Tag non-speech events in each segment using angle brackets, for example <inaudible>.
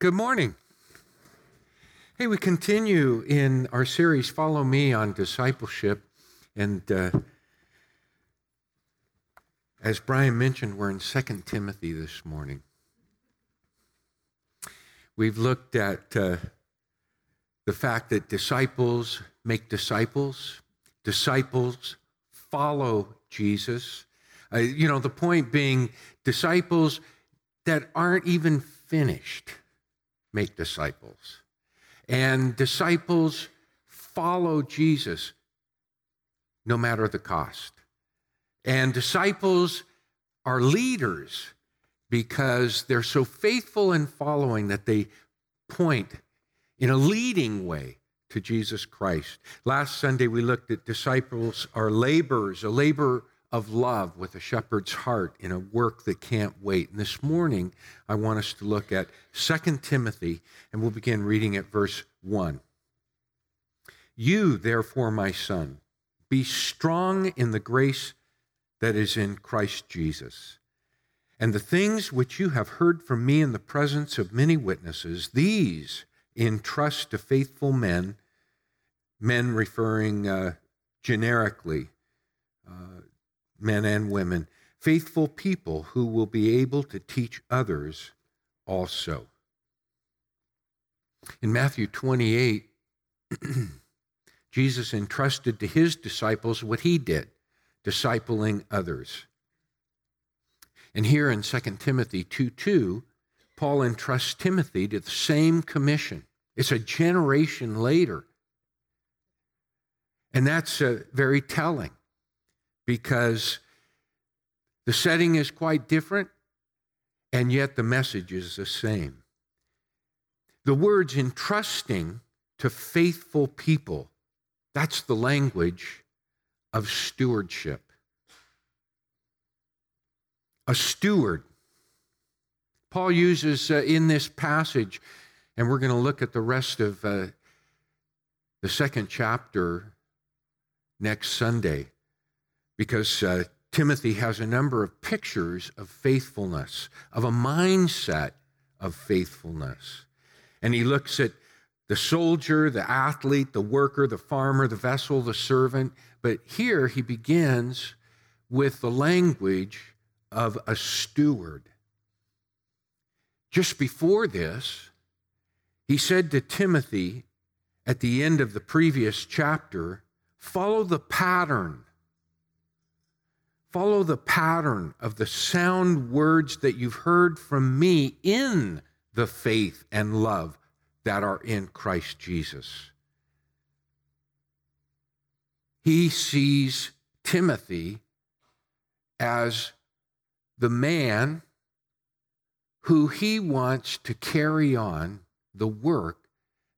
Good morning. Hey, we continue in our series, Follow Me on Discipleship. And uh, as Brian mentioned, we're in 2 Timothy this morning. We've looked at uh, the fact that disciples make disciples, disciples follow Jesus. Uh, you know, the point being, disciples that aren't even finished make disciples. And disciples follow Jesus no matter the cost. And disciples are leaders because they're so faithful in following that they point in a leading way to Jesus Christ. Last Sunday, we looked at disciples are laborers, a labor of love with a shepherd's heart in a work that can't wait. And this morning, I want us to look at 2 Timothy, and we'll begin reading at verse 1. You, therefore, my son, be strong in the grace that is in Christ Jesus. And the things which you have heard from me in the presence of many witnesses, these entrust to faithful men, men referring uh, generically, uh, men and women, faithful people who will be able to teach others also. In Matthew 28, <clears throat> Jesus entrusted to his disciples what he did, discipling others. And here in 2 Timothy 2 2, Paul entrusts Timothy to the same commission. It's a generation later. And that's uh, very telling because the setting is quite different, and yet the message is the same. The words entrusting to faithful people, that's the language of stewardship. A steward. Paul uses uh, in this passage, and we're going to look at the rest of uh, the second chapter next Sunday because uh, Timothy has a number of pictures of faithfulness, of a mindset of faithfulness. And he looks at the soldier, the athlete, the worker, the farmer, the vessel, the servant. But here he begins with the language of a steward. Just before this, he said to Timothy at the end of the previous chapter, follow the pattern Follow the pattern of the sound words that you've heard from me in the faith and love that are in Christ Jesus. He sees Timothy as the man who he wants to carry on the work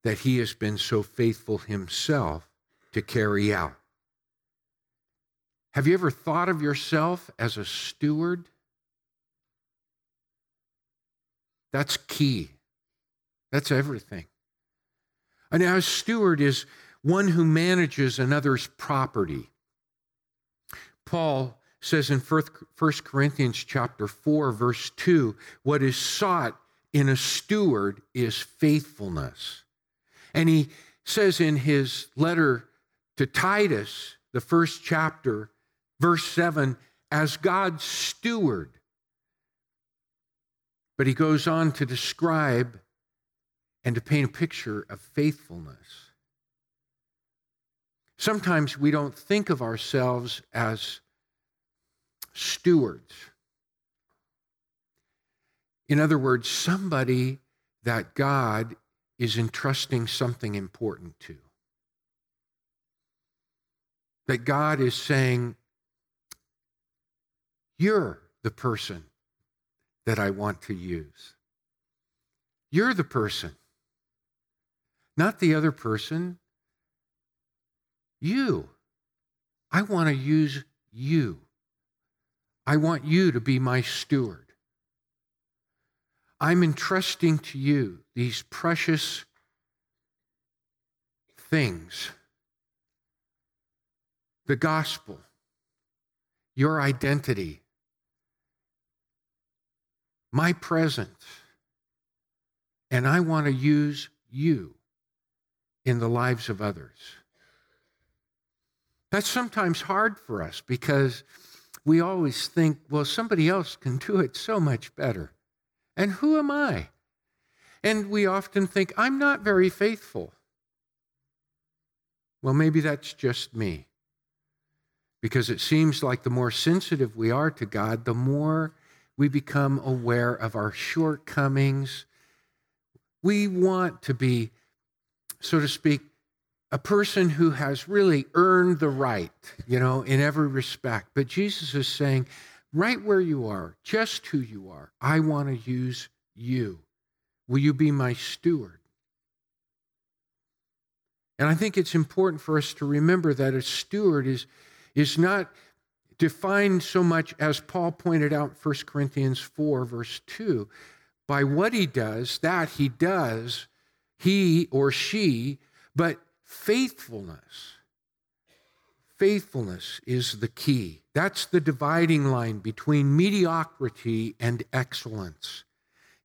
that he has been so faithful himself to carry out. Have you ever thought of yourself as a steward? That's key. That's everything. And now, a steward is one who manages another's property. Paul says in 1 Corinthians chapter 4 verse 2, what is sought in a steward is faithfulness. And he says in his letter to Titus, the first chapter, verse 7 as God's steward. But he goes on to describe and to paint a picture of faithfulness. Sometimes we don't think of ourselves as stewards. In other words, somebody that God is entrusting something important to. That God is saying, you're the person that I want to use. You're the person, not the other person. You. I want to use you. I want you to be my steward. I'm entrusting to you these precious things the gospel, your identity, my presence, and I want to use you in the lives of others. That's sometimes hard for us because we always think, well, somebody else can do it so much better. And who am I? And we often think, I'm not very faithful. Well, maybe that's just me. Because it seems like the more sensitive we are to God, the more we become aware of our shortcomings. We want to be, so to speak, a person who has really earned the right, you know, in every respect. But Jesus is saying, right where you are, just who you are, I want to use you. Will you be my steward? And I think it's important for us to remember that a steward is, is not defined so much as Paul pointed out 1 Corinthians 4, verse 2. By what he does, that he does, he or she, but faithfulness. Faithfulness is the key. That's the dividing line between mediocrity and excellence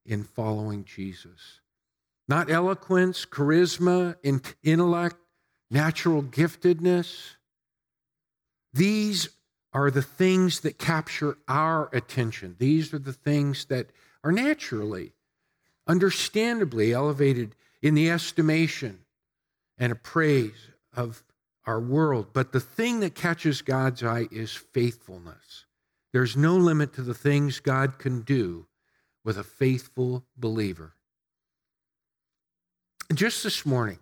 in following Jesus. Not eloquence, charisma, intellect, natural giftedness. These are the things that capture our attention. These are the things that are naturally, understandably elevated in the estimation and appraise of our world. But the thing that catches God's eye is faithfulness. There's no limit to the things God can do with a faithful believer. Just this morning,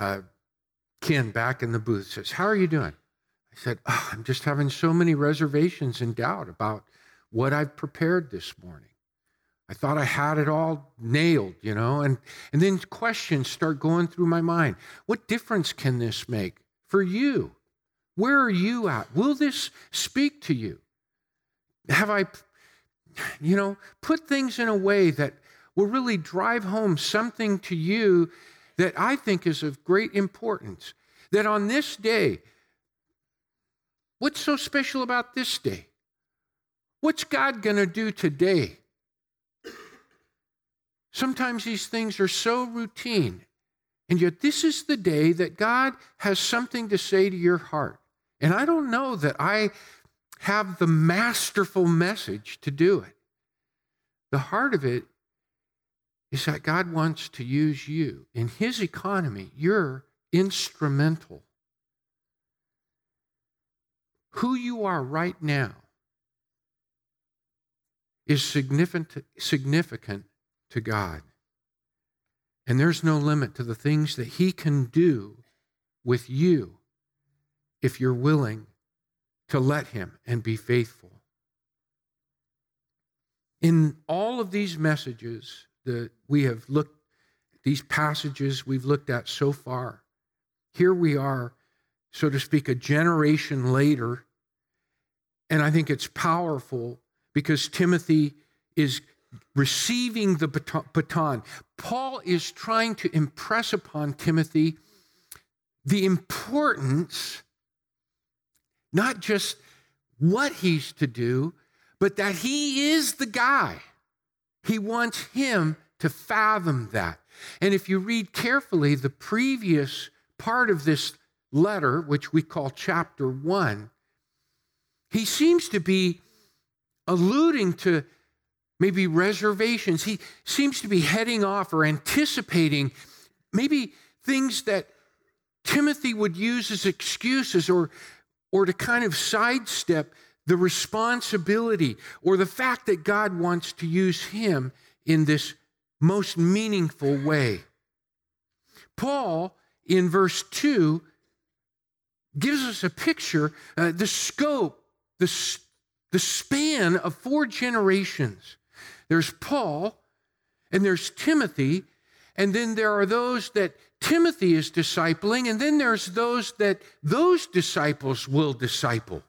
uh, Ken back in the booth says, How are you doing? Said, oh, I'm just having so many reservations and doubt about what I've prepared this morning. I thought I had it all nailed, you know, and, and then questions start going through my mind. What difference can this make for you? Where are you at? Will this speak to you? Have I you know, put things in a way that will really drive home something to you that I think is of great importance. That on this day, what's so special about this day? What's God going to do today? Sometimes these things are so routine, and yet this is the day that God has something to say to your heart. And I don't know that I have the masterful message to do it. The heart of it is that God wants to use you. In His economy, you're instrumental. Who you are right now is significant, significant to God. And there's no limit to the things that He can do with you if you're willing to let Him and be faithful. In all of these messages that we have looked, these passages we've looked at so far, here we are, so to speak, a generation later. And I think it's powerful because Timothy is receiving the baton. Paul is trying to impress upon Timothy the importance not just what he's to do, but that he is the guy. He wants him to fathom that. And if you read carefully the previous part of this letter, which we call chapter one, he seems to be alluding to maybe reservations. He seems to be heading off or anticipating maybe things that Timothy would use as excuses or or to kind of sidestep the responsibility or the fact that God wants to use him in this most meaningful way. Paul, in verse 2, gives us a picture, uh, the scope, the, the span of four generations. There's Paul, and there's Timothy, and then there are those that Timothy is discipling, and then there's those that those disciples will disciple.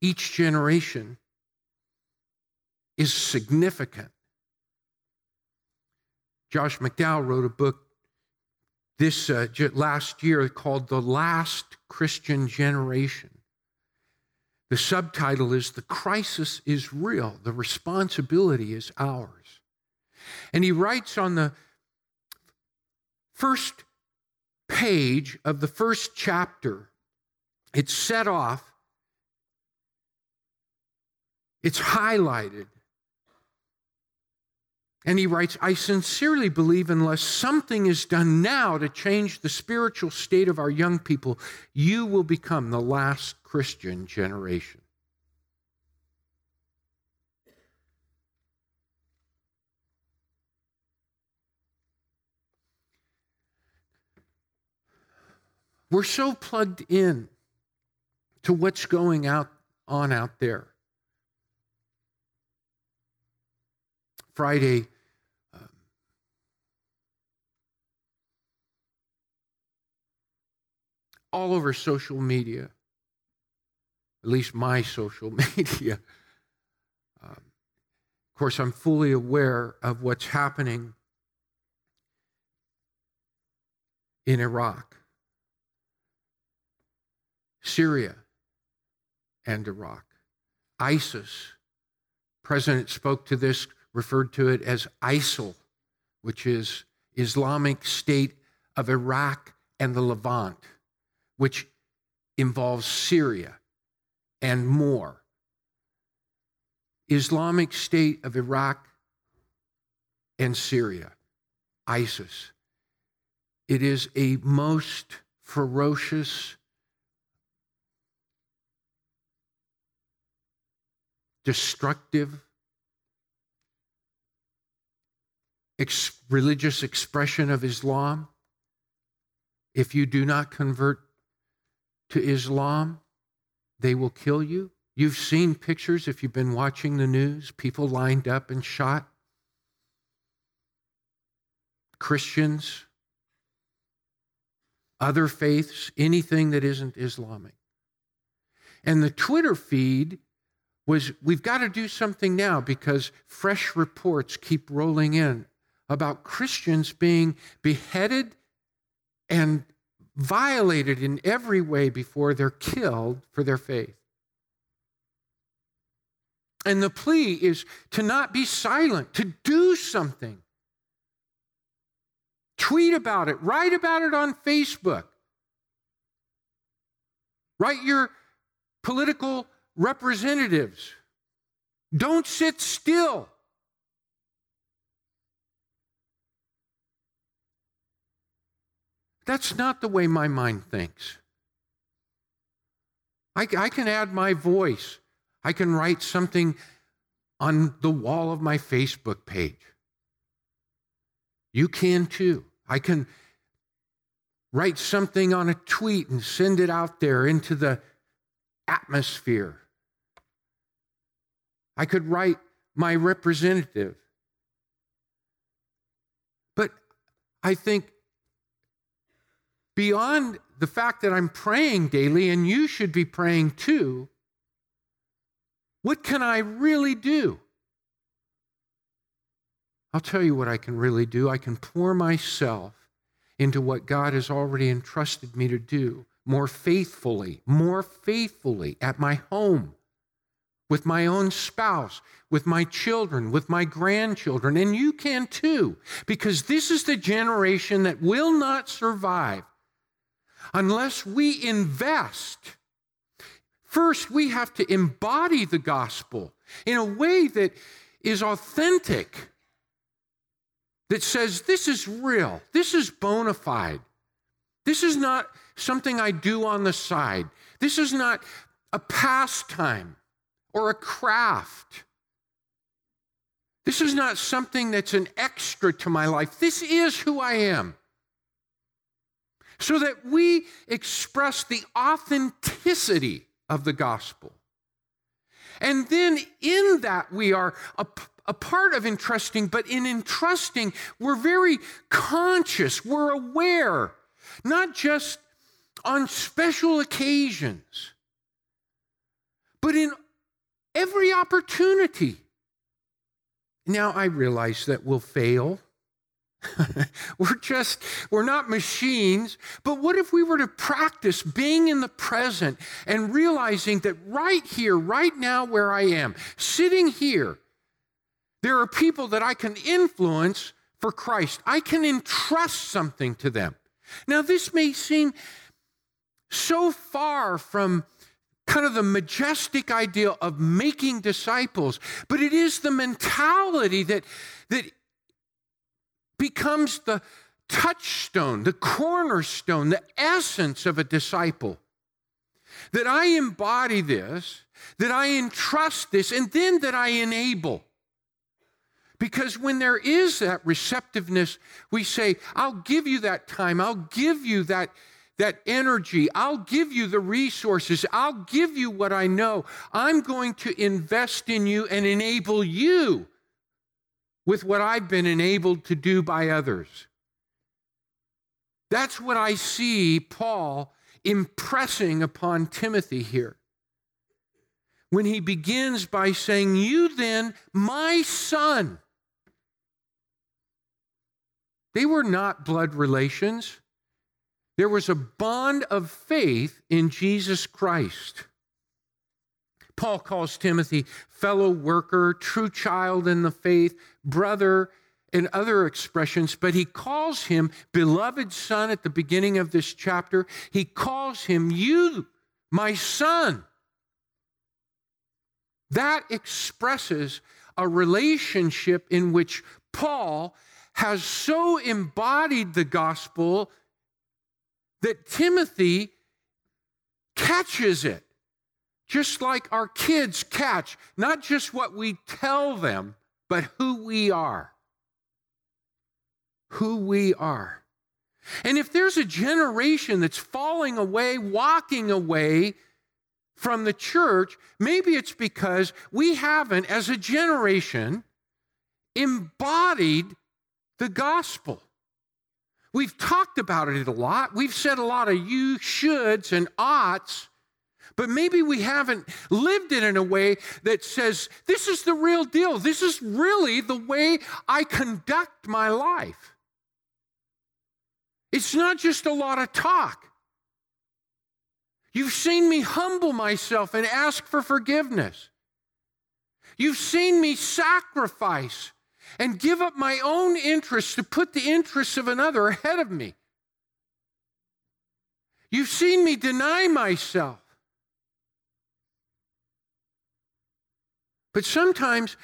Each generation is significant. Josh McDowell wrote a book this uh, last year called The Last Christian Generation. The subtitle is The Crisis is Real, the responsibility is ours. And he writes on the first page of the first chapter, it's set off, it's highlighted. And he writes, I sincerely believe unless something is done now to change the spiritual state of our young people, you will become the last Christian generation. We're so plugged in to what's going out on out there. Friday, um, all over social media, at least my social <laughs> media. Um, of course, I'm fully aware of what's happening in Iraq, Syria, and Iraq. ISIS, President spoke to this, referred to it as ISIL, which is Islamic State of Iraq and the Levant, which involves Syria and more. Islamic State of Iraq and Syria, ISIS. It is a most ferocious, destructive, ex- religious expression of Islam. If you do not convert to Islam, they will kill you. You've seen pictures, if you've been watching the news, people lined up and shot. Christians, other faiths, anything that isn't Islamic. And the Twitter feed was we've got to do something now because fresh reports keep rolling in about Christians being beheaded and violated in every way before they're killed for their faith. And the plea is to not be silent, to do something. Tweet about it, write about it on Facebook. Write your political representatives. Don't sit still. That's not the way my mind thinks. I, I, can add my voice. I can write something on the wall of my Facebook page. You can too. I can write something on a tweet and send it out there into the atmosphere. I could write my representative. But I think beyond the fact that I'm praying daily, and you should be praying too, what can I really do? I'll tell you what I can really do. I can pour myself into what God has already entrusted me to do more faithfully, more faithfully at my home, with my own spouse, with my children, with my grandchildren, and you can too, because this is the generation that will not survive unless we invest. First, we have to embody the gospel in a way that is authentic, that says, This is real, this is bona fide. This is not something I do on the side. This is not a pastime or a craft. This is not something that's an extra to my life. This is who I am so that we express the authenticity of the gospel. And then in that, we are a, a, part of entrusting, but in entrusting, we're very conscious, we're aware, not just on special occasions, but in every opportunity. Now, I realize that we'll fail <laughs> we're just, we're not machines. But what if we were to practice being in the present and realizing that right here, right now, where I am, sitting here, there are people that I can influence for Christ. I can entrust something to them. Now, this may seem so far from kind of the majestic ideal of making disciples, but it is the mentality that, that becomes the touchstone, the cornerstone, the essence of a disciple. That I embody this, that I entrust this, and then that I enable. Because when there is that receptiveness, we say, I'll give you that time, I'll give you that, that energy, I'll give you the resources, I'll give you what I know. I'm going to invest in you and enable you with what I've been enabled to do by others. That's what I see Paul impressing upon Timothy here. When he begins by saying, You then, my son. They were not blood relations. There was a bond of faith in Jesus Christ. Paul calls Timothy fellow worker, true child in the faith, brother, and other expressions, but he calls him beloved son at the beginning of this chapter. He calls him you, my son. That expresses a relationship in which Paul has so embodied the gospel that Timothy catches it just like our kids catch not just what we tell them, but who we are. Who we are. And if there's a generation that's falling away, walking away from the church, maybe it's because we haven't, as a generation, embodied the gospel. We've talked about it a lot. We've said a lot of you shoulds and oughts but maybe we haven't lived it in a way that says, this is the real deal. This is really the way I conduct my life. It's not just a lot of talk. You've seen me humble myself and ask for forgiveness. You've seen me sacrifice and give up my own interests to put the interests of another ahead of me. You've seen me deny myself. But sometimes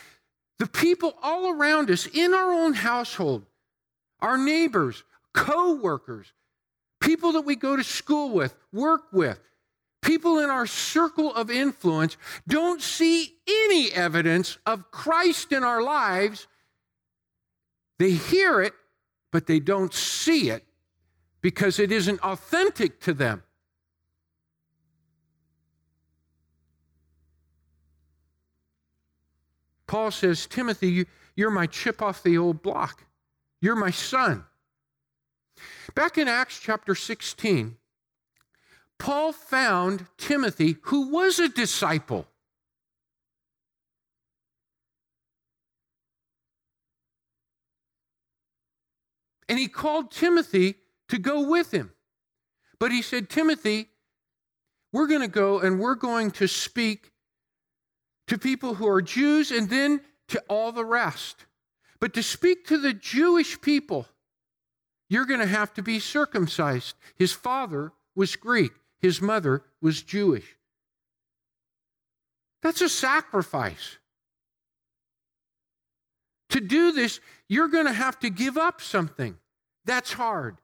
the people all around us in our own household, our neighbors, co workers, people that we go to school with, work with, people in our circle of influence don't see any evidence of Christ in our lives. They hear it, but they don't see it because it isn't authentic to them. Paul says, Timothy, you're my chip off the old block. You're my son. Back in Acts chapter 16, Paul found Timothy, who was a disciple. And he called Timothy to go with him. But he said, Timothy, we're going to go and we're going to speak to people who are Jews and then to all the rest. But to speak to the Jewish people, you're going to have to be circumcised. His father was Greek, his mother was Jewish. That's a sacrifice. To do this, you're going to have to give up something. That's hard.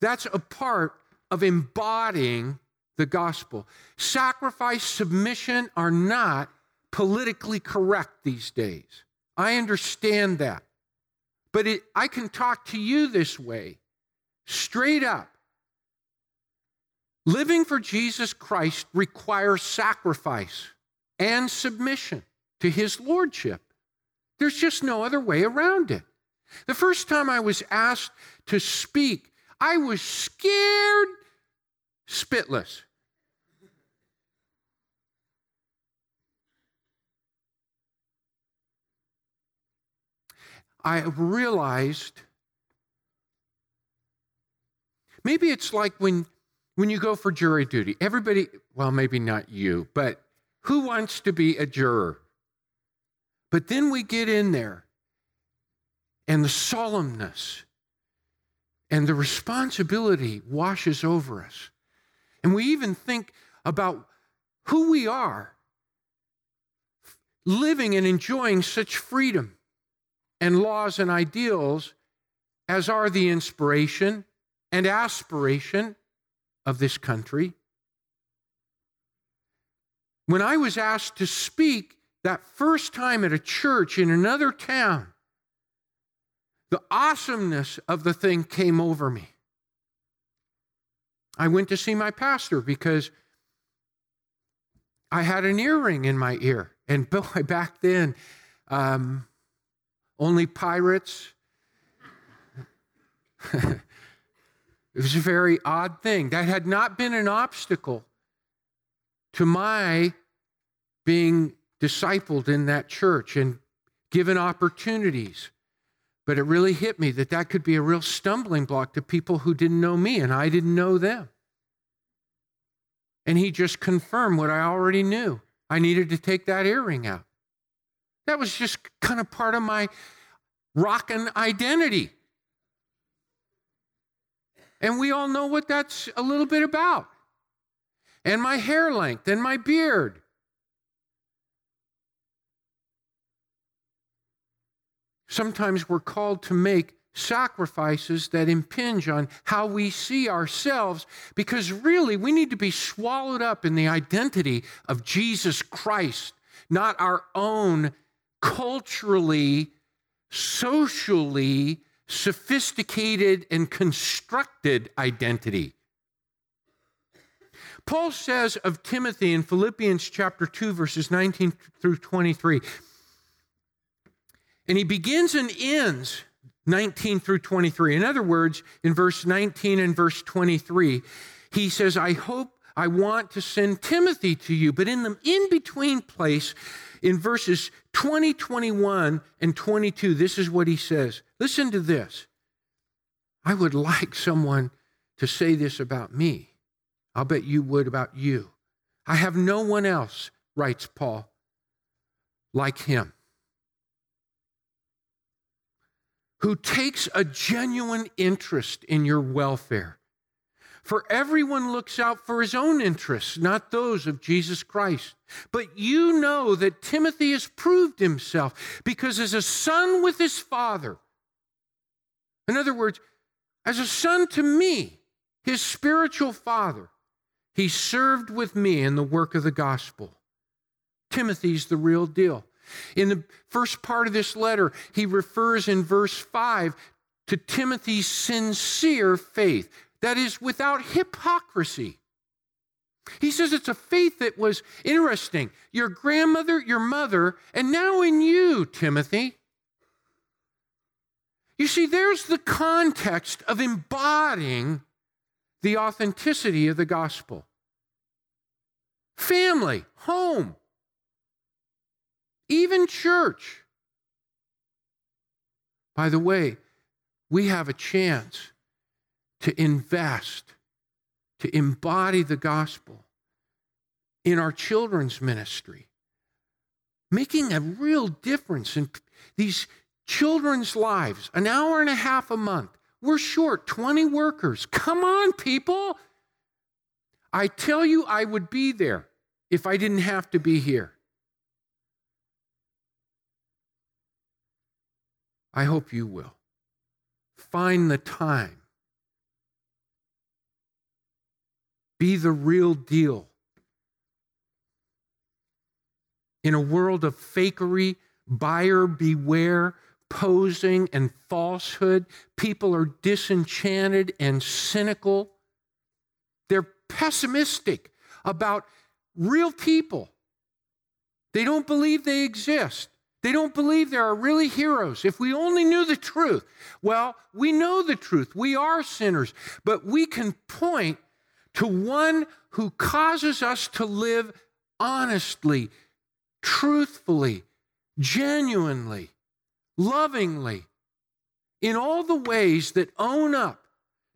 That's a part of embodying the gospel. Sacrifice, submission are not politically correct these days. I understand that. But it, I can talk to you this way, straight up. Living for Jesus Christ requires sacrifice and submission to his lordship. There's just no other way around it. The first time I was asked to speak, I was scared spitless. I have realized Maybe it's like when, when you go for jury duty. Everybody, well, maybe not you, but who wants to be a juror? But then we get in there and the solemnness and the responsibility washes over us. And we even think about who we are living and enjoying such freedom and laws and ideals as are the inspiration and aspiration of this country. When I was asked to speak that first time at a church in another town, the awesomeness of the thing came over me. I went to see my pastor because I had an earring in my ear. And <laughs> boy, back then, um, only pirates. <laughs> it was a very odd thing. That had not been an obstacle to my being discipled in that church and given opportunities. But it really hit me that that could be a real stumbling block to people who didn't know me and I didn't know them. And he just confirmed what I already knew. I needed to take that earring out. That was just kind of part of my rockin' identity. And we all know what that's a little bit about. And my hair length and my beard. Sometimes we're called to make sacrifices that impinge on how we see ourselves because really we need to be swallowed up in the identity of Jesus Christ, not our own culturally, socially sophisticated and constructed identity. Paul says of Timothy in Philippians chapter 2 verses 19 through 23 and he begins and ends 19 through 23. In other words, in verse 19 and verse 23, he says, I hope I want to send Timothy to you. But in the in between place, in verses 20, 21, and 22, this is what he says. Listen to this. I would like someone to say this about me. I'll bet you would about you. I have no one else, writes Paul, like him. who takes a genuine interest in your welfare. For everyone looks out for his own interests, not those of Jesus Christ. But you know that Timothy has proved himself because, as a son with his father, in other words, as a son to me, his spiritual father, he served with me in the work of the gospel. Timothy's the real deal. In the first part of this letter, he refers in verse 5 to Timothy's sincere faith, that is, without hypocrisy. He says it's a faith that was interesting. Your grandmother, your mother, and now in you, Timothy. You see, there's the context of embodying the authenticity of the gospel. Family, home, even church. By the way, we have a chance to invest, to embody the gospel in our children's ministry, making a real difference in these children's lives. An hour and a half a month. We're short 20 workers. Come on, people. I tell you, I would be there if I didn't have to be here. I hope you will. Find the time. Be the real deal. In a world of fakery, buyer beware, posing, and falsehood, people are disenchanted and cynical. They're pessimistic about real people. They don't believe they exist. They don't believe there are really heroes. If we only knew the truth, well, we know the truth. We are sinners, but we can point to one who causes us to live honestly, truthfully, genuinely, lovingly, in all the ways that own up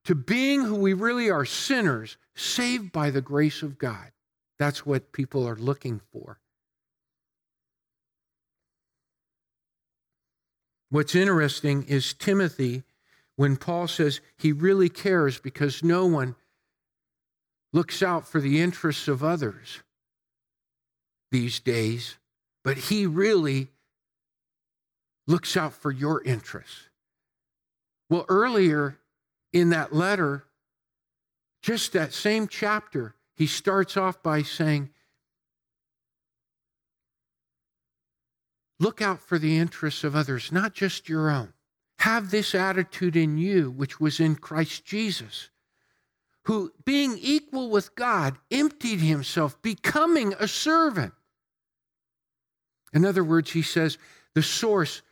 to being who we really are sinners, saved by the grace of God. That's what people are looking for. What's interesting is Timothy, when Paul says he really cares because no one looks out for the interests of others these days, but he really looks out for your interests. Well, earlier in that letter, just that same chapter, he starts off by saying, Look out for the interests of others, not just your own. Have this attitude in you, which was in Christ Jesus, who, being equal with God, emptied himself, becoming a servant. In other words, he says, the source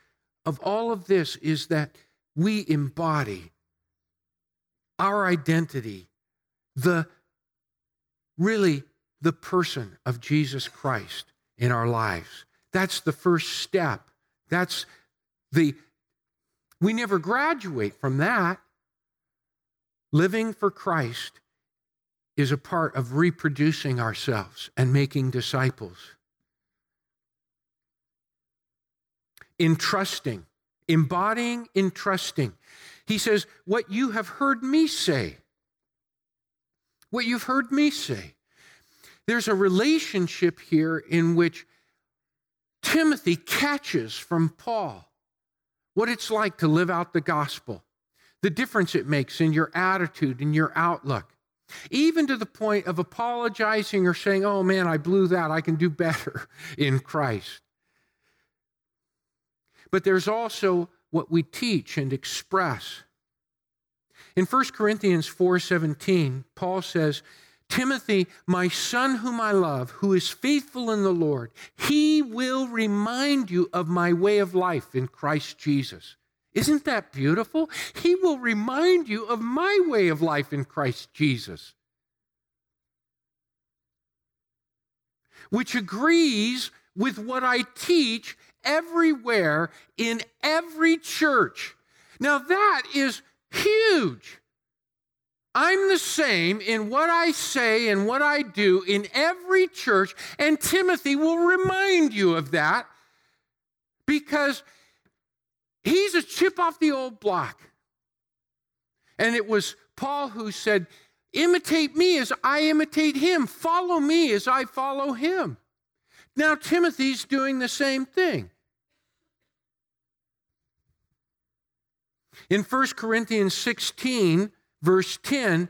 of all of this is that we embody our identity, the really the person of Jesus Christ in our lives. That's the first step. That's the, we never graduate from that. Living for Christ is a part of reproducing ourselves and making disciples. Entrusting, embodying, entrusting. He says, What you have heard me say, what you've heard me say. There's a relationship here in which Timothy catches from Paul what it's like to live out the gospel, the difference it makes in your attitude and your outlook, even to the point of apologizing or saying, Oh man, I blew that. I can do better <laughs> in Christ. But there's also what we teach and express. In 1 Corinthians 4:17, Paul says, Timothy, my son whom I love, who is faithful in the Lord, he will remind you of my way of life in Christ Jesus. Isn't that beautiful? He will remind you of my way of life in Christ Jesus, which agrees with what I teach everywhere in every church. Now, that is huge. I'm the same in what I say and what I do in every church, and Timothy will remind you of that because he's a chip off the old block. And it was Paul who said, Imitate me as I imitate him, follow me as I follow him. Now, Timothy's doing the same thing. In 1 Corinthians 16, verse 10,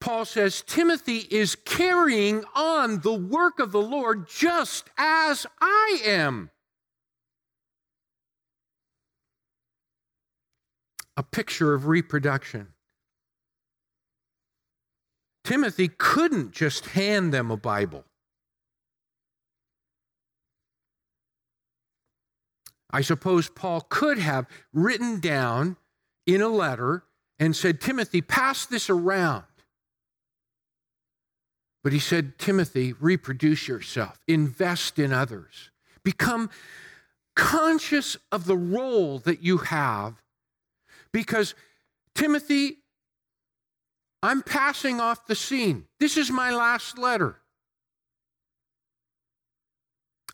Paul says, Timothy is carrying on the work of the Lord just as I am. A picture of reproduction. Timothy couldn't just hand them a Bible. I suppose Paul could have written down in a letter and said, Timothy, pass this around. But he said, Timothy, reproduce yourself, invest in others, become conscious of the role that you have. Because, Timothy, I'm passing off the scene. This is my last letter.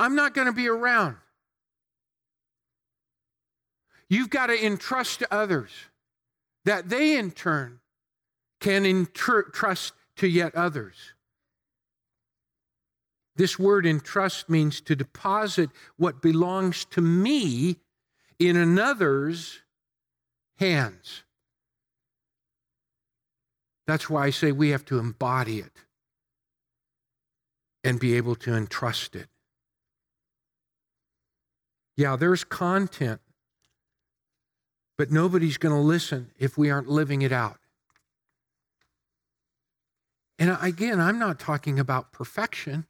I'm not going to be around. You've got to entrust to others that they in turn can entrust to yet others. This word entrust means to deposit what belongs to me in another's hands. That's why I say we have to embody it and be able to entrust it. Yeah, there's content but nobody's going to listen if we aren't living it out. And again, I'm not talking about perfection.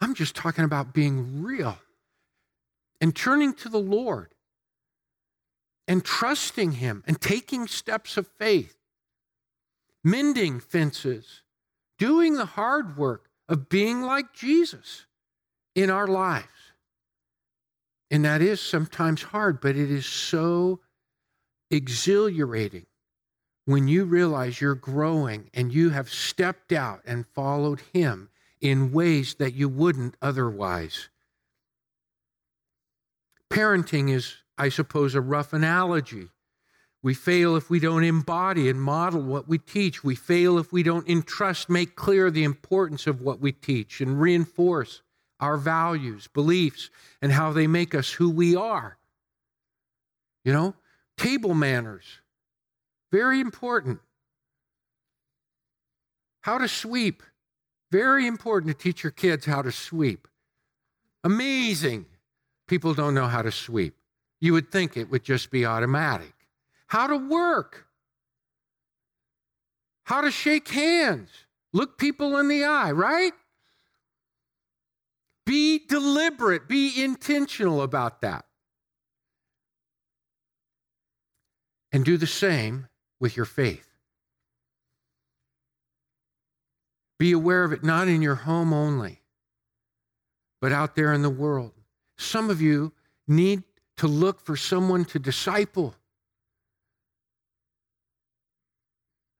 I'm just talking about being real and turning to the Lord and trusting Him and taking steps of faith, mending fences, doing the hard work of being like Jesus in our lives. And that is sometimes hard, but it is so exhilarating when you realize you're growing and you have stepped out and followed Him in ways that you wouldn't otherwise. Parenting is, I suppose, a rough analogy. We fail if we don't embody and model what we teach. We fail if we don't entrust, make clear the importance of what we teach, and reinforce our values, beliefs, and how they make us who we are. You know, table manners, very important. How to sweep, very important to teach your kids how to sweep. Amazing. People don't know how to sweep. You would think it would just be automatic. How to work, how to shake hands, look people in the eye, right? Be deliberate, be intentional about that. And do the same with your faith. Be aware of it not in your home only, but out there in the world. Some of you need to look for someone to disciple.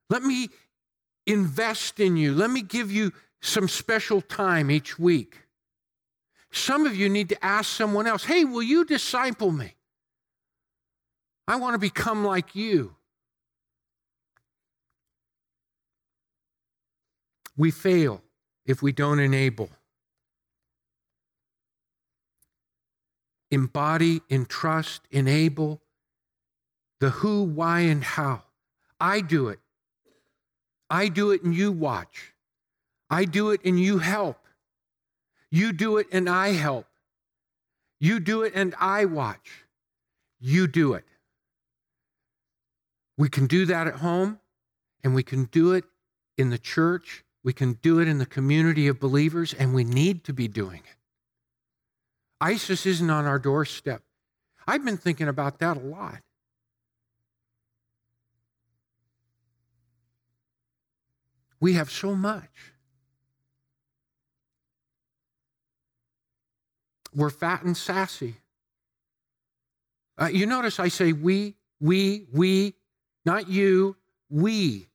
Let me invest in you. Let me give you some special time each week. Some of you need to ask someone else, hey, will you disciple me? I want to become like you. We fail if we don't enable. Embody, entrust, enable the who, why, and how. I do it. I do it and you watch. I do it and you help. You do it and I help. You do it and I watch. You do it. We can do that at home and we can do it in the church we can do it in the community of believers, and we need to be doing it. ISIS isn't on our doorstep. I've been thinking about that a lot. We have so much. We're fat and sassy. Uh, you notice I say we, we, we, not you, we.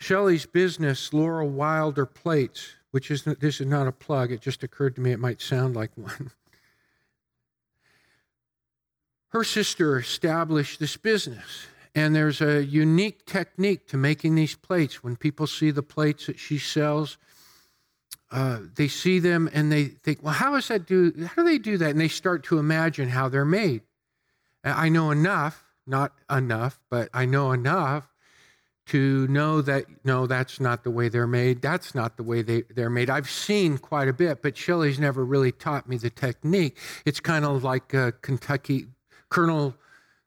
Shelley's business, Laura Wilder Plates, which is this is not a plug. It just occurred to me it might sound like one. Her sister established this business, and there's a unique technique to making these plates. When people see the plates that she sells, uh, they see them and they think, "Well, how does that do? How do they do that?" And they start to imagine how they're made. I know enough, not enough, but I know enough to know that no, that's not the way they're made. That's not the way they, they're made. I've seen quite a bit, but Shelley's never really taught me the technique. It's kind of like uh, Kentucky, Colonel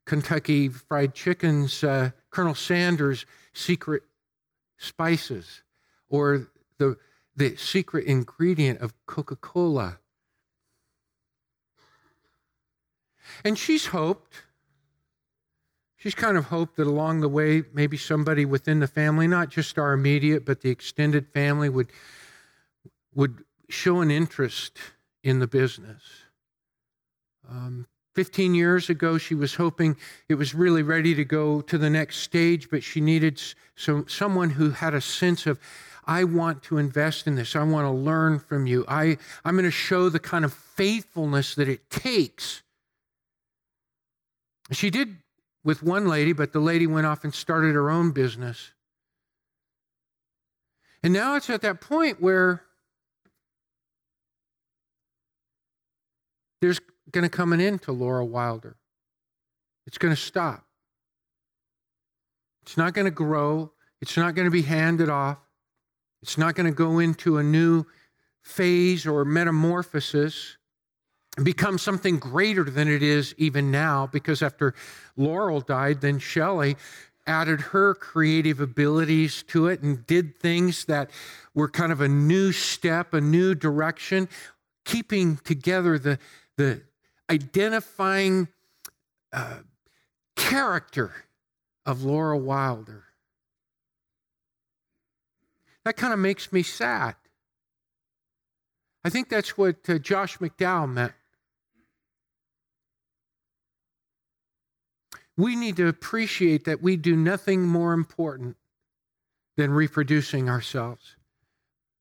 Kentucky Fried Chicken's, uh, Colonel Sanders' secret spices, or the, the secret ingredient of Coca Cola. And she's hoped She's kind of hoped that along the way, maybe somebody within the family, not just our immediate, but the extended family, would, would show an interest in the business. Um, 15 years ago, she was hoping it was really ready to go to the next stage, but she needed some, someone who had a sense of, I want to invest in this. I want to learn from you. I, I'm going to show the kind of faithfulness that it takes. She did with one lady, but the lady went off and started her own business. And now it's at that point where there's going to come an end to Laura Wilder. It's going to stop. It's not going to grow. It's not going to be handed off. It's not going to go into a new phase or metamorphosis become something greater than it is even now because after Laurel died, then Shelley added her creative abilities to it and did things that were kind of a new step, a new direction, keeping together the, the identifying uh, character of Laura Wilder. That kind of makes me sad. I think that's what uh, Josh McDowell meant we need to appreciate that we do nothing more important than reproducing ourselves.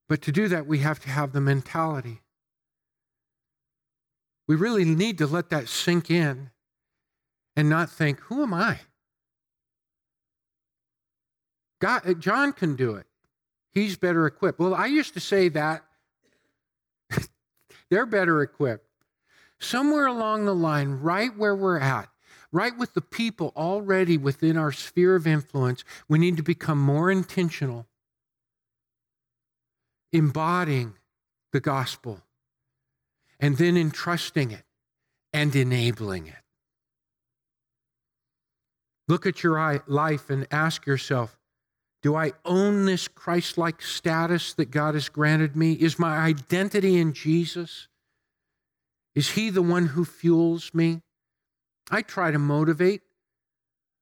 But to do that, we have to have the mentality. We really need to let that sink in and not think, who am I? God, uh, John can do it. He's better equipped. Well, I used to say that. <laughs> They're better equipped. Somewhere along the line, right where we're at, right with the people already within our sphere of influence, we need to become more intentional, embodying the gospel, and then entrusting it and enabling it. Look at your life and ask yourself do I own this Christ like status that God has granted me? Is my identity in Jesus? Is He the one who fuels me? I try to motivate,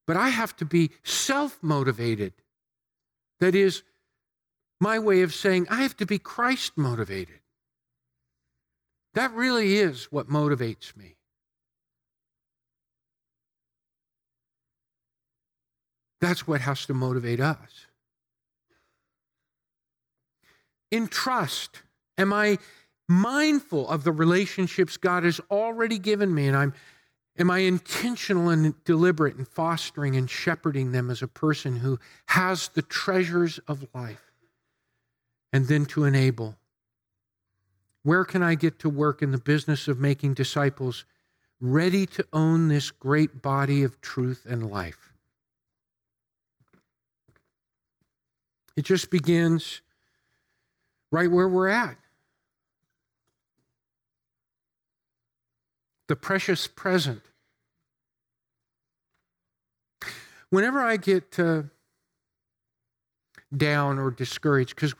but I have to be self motivated. That is my way of saying I have to be Christ motivated. That really is what motivates me. That's what has to motivate us. In trust, am I mindful of the relationships God has already given me and I'm Am I intentional and deliberate in fostering and shepherding them as a person who has the treasures of life? And then to enable. Where can I get to work in the business of making disciples ready to own this great body of truth and life? It just begins right where we're at. The precious present whenever I get uh, down or discouraged, because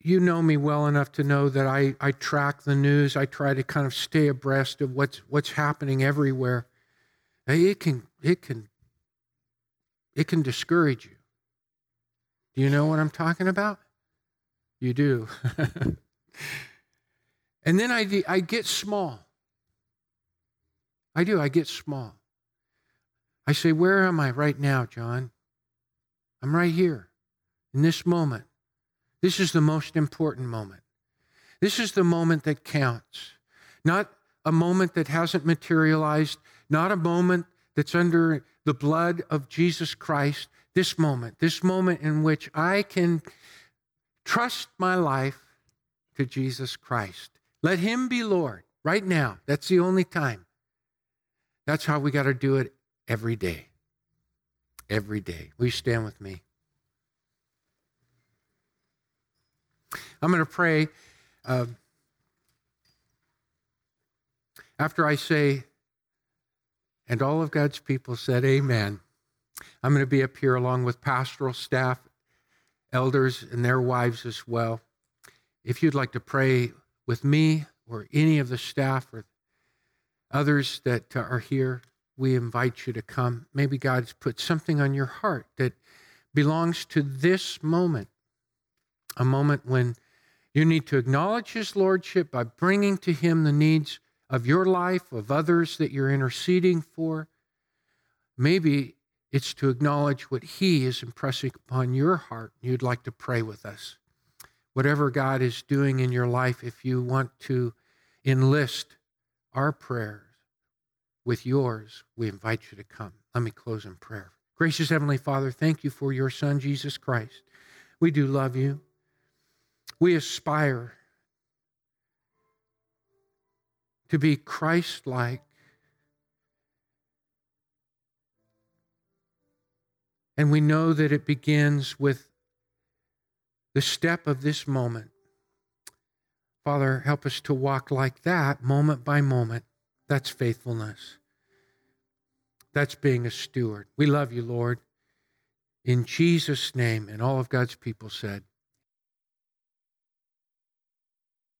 you know me well enough to know that I, I track the news. I try to kind of stay abreast of what's what's happening everywhere. It can it can it can discourage you. Do you know what I'm talking about? You do. <laughs> and then I I get small. I do. I get small. I say, Where am I right now, John? I'm right here in this moment. This is the most important moment. This is the moment that counts, not a moment that hasn't materialized, not a moment that's under the blood of Jesus Christ. This moment, this moment in which I can trust my life to Jesus Christ. Let Him be Lord right now. That's the only time. That's how we got to do it every day. Every day. Will you stand with me? I'm going to pray. Uh, after I say, and all of God's people said, Amen, I'm going to be up here along with pastoral staff, elders, and their wives as well. If you'd like to pray with me or any of the staff or others that are here, we invite you to come. Maybe God's put something on your heart that belongs to this moment, a moment when you need to acknowledge His Lordship by bringing to Him the needs of your life, of others that you're interceding for. Maybe it's to acknowledge what He is impressing upon your heart. You'd like to pray with us. Whatever God is doing in your life, if you want to enlist our prayers, with yours, we invite you to come. Let me close in prayer. Gracious Heavenly Father, thank you for your Son, Jesus Christ. We do love you. We aspire to be Christ like. And we know that it begins with the step of this moment. Father, help us to walk like that moment by moment that's faithfulness. That's being a steward. We love you, Lord. In Jesus' name, and all of God's people said,